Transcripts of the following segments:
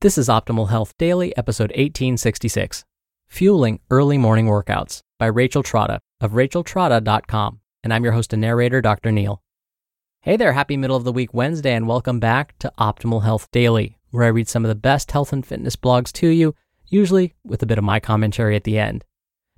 This is Optimal Health Daily, episode 1866 Fueling Early Morning Workouts by Rachel Trotta of racheltrotta.com. And I'm your host and narrator, Dr. Neal. Hey there, happy middle of the week Wednesday, and welcome back to Optimal Health Daily, where I read some of the best health and fitness blogs to you, usually with a bit of my commentary at the end.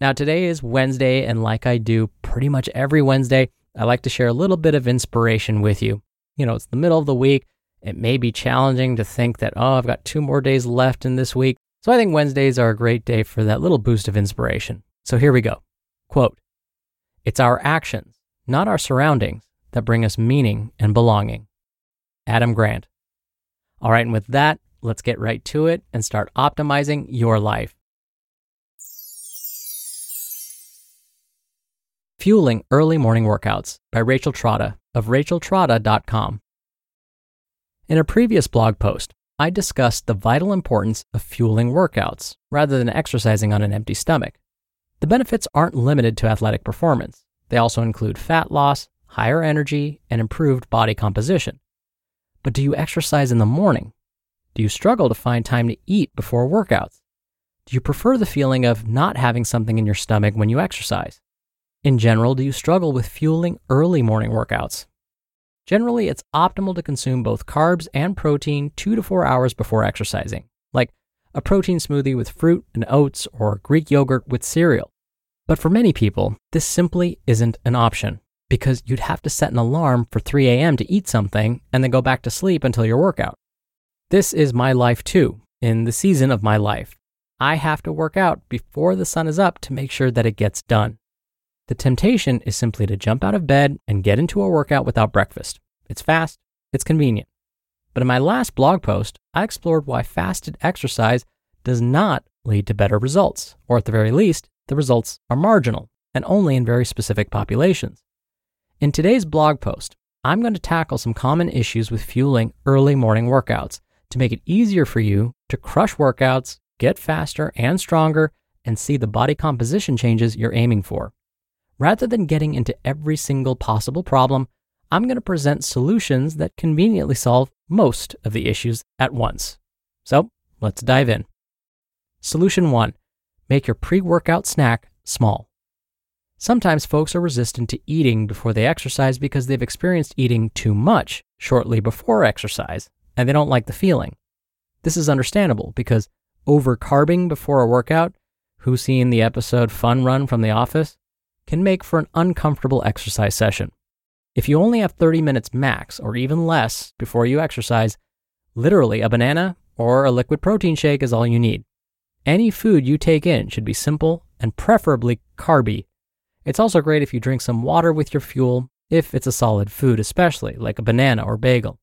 Now, today is Wednesday, and like I do pretty much every Wednesday, I like to share a little bit of inspiration with you. You know, it's the middle of the week. It may be challenging to think that, oh, I've got two more days left in this week. So I think Wednesdays are a great day for that little boost of inspiration. So here we go. Quote It's our actions, not our surroundings, that bring us meaning and belonging. Adam Grant. All right, and with that, let's get right to it and start optimizing your life. Fueling Early Morning Workouts by Rachel Trotta of racheltrotta.com. In a previous blog post, I discussed the vital importance of fueling workouts rather than exercising on an empty stomach. The benefits aren't limited to athletic performance, they also include fat loss, higher energy, and improved body composition. But do you exercise in the morning? Do you struggle to find time to eat before workouts? Do you prefer the feeling of not having something in your stomach when you exercise? In general, do you struggle with fueling early morning workouts? Generally, it's optimal to consume both carbs and protein two to four hours before exercising, like a protein smoothie with fruit and oats or Greek yogurt with cereal. But for many people, this simply isn't an option because you'd have to set an alarm for 3 a.m. to eat something and then go back to sleep until your workout. This is my life too, in the season of my life. I have to work out before the sun is up to make sure that it gets done. The temptation is simply to jump out of bed and get into a workout without breakfast. It's fast, it's convenient. But in my last blog post, I explored why fasted exercise does not lead to better results, or at the very least, the results are marginal and only in very specific populations. In today's blog post, I'm going to tackle some common issues with fueling early morning workouts to make it easier for you to crush workouts, get faster and stronger, and see the body composition changes you're aiming for. Rather than getting into every single possible problem, I'm going to present solutions that conveniently solve most of the issues at once. So let's dive in. Solution one make your pre workout snack small. Sometimes folks are resistant to eating before they exercise because they've experienced eating too much shortly before exercise and they don't like the feeling. This is understandable because overcarbing before a workout, who's seen the episode Fun Run from The Office, can make for an uncomfortable exercise session. If you only have 30 minutes max or even less before you exercise, literally a banana or a liquid protein shake is all you need. Any food you take in should be simple and preferably carby. It's also great if you drink some water with your fuel, if it's a solid food, especially like a banana or bagel.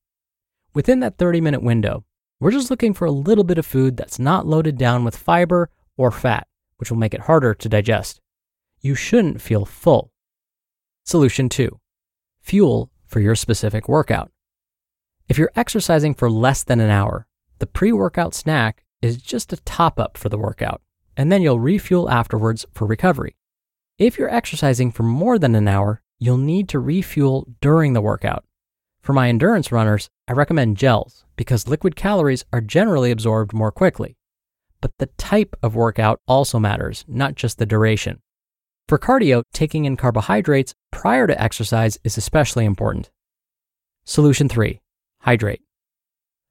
Within that 30 minute window, we're just looking for a little bit of food that's not loaded down with fiber or fat, which will make it harder to digest. You shouldn't feel full. Solution 2 Fuel for your specific workout. If you're exercising for less than an hour, the pre workout snack is just a top up for the workout, and then you'll refuel afterwards for recovery. If you're exercising for more than an hour, you'll need to refuel during the workout. For my endurance runners, I recommend gels because liquid calories are generally absorbed more quickly. But the type of workout also matters, not just the duration. For cardio, taking in carbohydrates prior to exercise is especially important. Solution 3 Hydrate.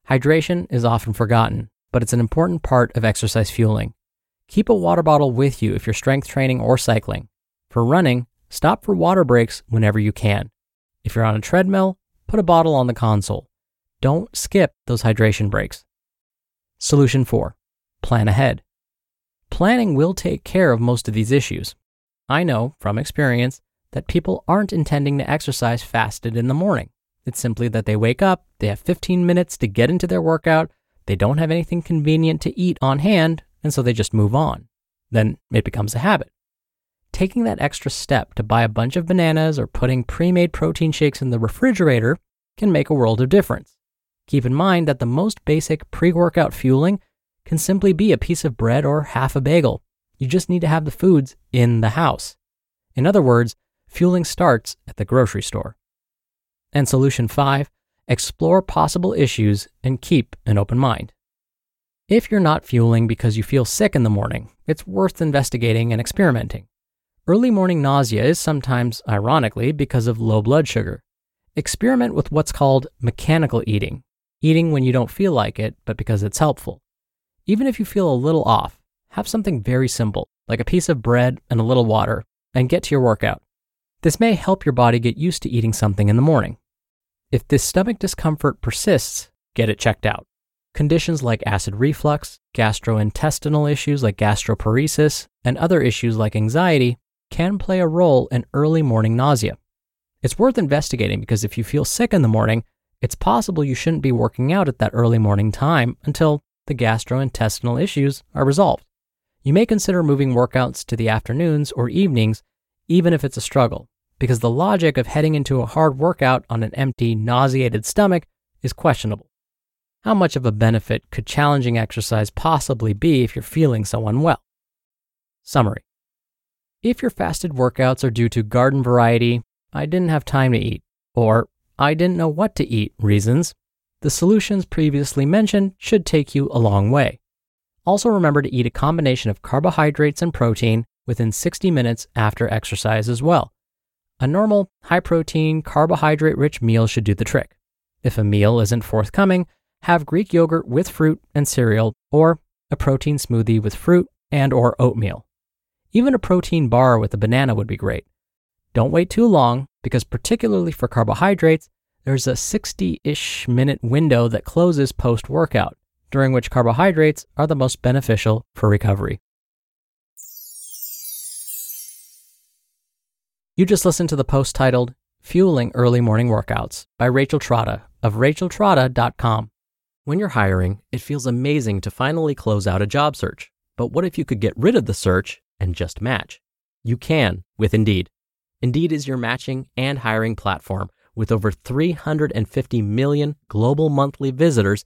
Hydration is often forgotten, but it's an important part of exercise fueling. Keep a water bottle with you if you're strength training or cycling. For running, stop for water breaks whenever you can. If you're on a treadmill, put a bottle on the console. Don't skip those hydration breaks. Solution 4 Plan ahead. Planning will take care of most of these issues. I know from experience that people aren't intending to exercise fasted in the morning. It's simply that they wake up, they have 15 minutes to get into their workout, they don't have anything convenient to eat on hand, and so they just move on. Then it becomes a habit. Taking that extra step to buy a bunch of bananas or putting pre made protein shakes in the refrigerator can make a world of difference. Keep in mind that the most basic pre workout fueling can simply be a piece of bread or half a bagel. You just need to have the foods in the house. In other words, fueling starts at the grocery store. And solution five, explore possible issues and keep an open mind. If you're not fueling because you feel sick in the morning, it's worth investigating and experimenting. Early morning nausea is sometimes, ironically, because of low blood sugar. Experiment with what's called mechanical eating, eating when you don't feel like it, but because it's helpful. Even if you feel a little off, have something very simple, like a piece of bread and a little water, and get to your workout. This may help your body get used to eating something in the morning. If this stomach discomfort persists, get it checked out. Conditions like acid reflux, gastrointestinal issues like gastroparesis, and other issues like anxiety can play a role in early morning nausea. It's worth investigating because if you feel sick in the morning, it's possible you shouldn't be working out at that early morning time until the gastrointestinal issues are resolved. You may consider moving workouts to the afternoons or evenings, even if it's a struggle, because the logic of heading into a hard workout on an empty, nauseated stomach is questionable. How much of a benefit could challenging exercise possibly be if you're feeling so unwell? Summary If your fasted workouts are due to garden variety, I didn't have time to eat, or I didn't know what to eat reasons, the solutions previously mentioned should take you a long way. Also, remember to eat a combination of carbohydrates and protein within 60 minutes after exercise as well. A normal, high protein, carbohydrate rich meal should do the trick. If a meal isn't forthcoming, have Greek yogurt with fruit and cereal or a protein smoothie with fruit and or oatmeal. Even a protein bar with a banana would be great. Don't wait too long because particularly for carbohydrates, there's a 60 ish minute window that closes post workout, during which carbohydrates are the most beneficial for recovery. You just listened to the post titled Fueling Early Morning Workouts by Rachel Trotta of racheltrotta.com. When you're hiring, it feels amazing to finally close out a job search. But what if you could get rid of the search and just match? You can with Indeed. Indeed is your matching and hiring platform with over 350 million global monthly visitors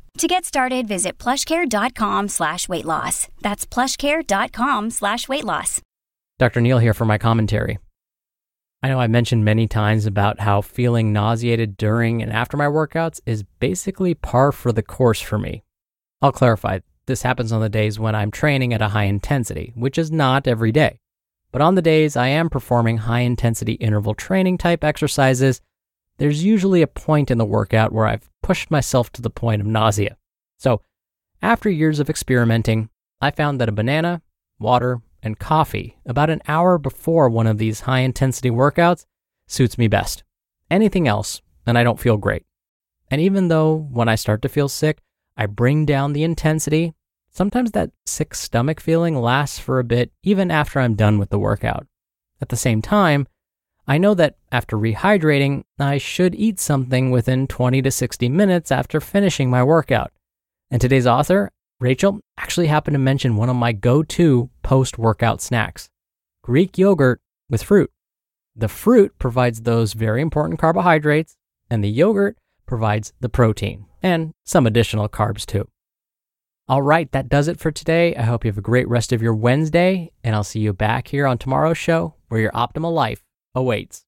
To get started, visit plushcare.com slash weight loss. That's plushcare.com slash weight loss. Dr. Neal here for my commentary. I know I mentioned many times about how feeling nauseated during and after my workouts is basically par for the course for me. I'll clarify, this happens on the days when I'm training at a high intensity, which is not every day. But on the days I am performing high intensity interval training type exercises, there's usually a point in the workout where I've pushed myself to the point of nausea. So, after years of experimenting, I found that a banana, water, and coffee about an hour before one of these high intensity workouts suits me best. Anything else, and I don't feel great. And even though when I start to feel sick, I bring down the intensity Sometimes that sick stomach feeling lasts for a bit even after I'm done with the workout. At the same time, I know that after rehydrating, I should eat something within 20 to 60 minutes after finishing my workout. And today's author, Rachel, actually happened to mention one of my go to post workout snacks Greek yogurt with fruit. The fruit provides those very important carbohydrates, and the yogurt provides the protein and some additional carbs too. All right, that does it for today. I hope you have a great rest of your Wednesday, and I'll see you back here on tomorrow's show where your optimal life awaits.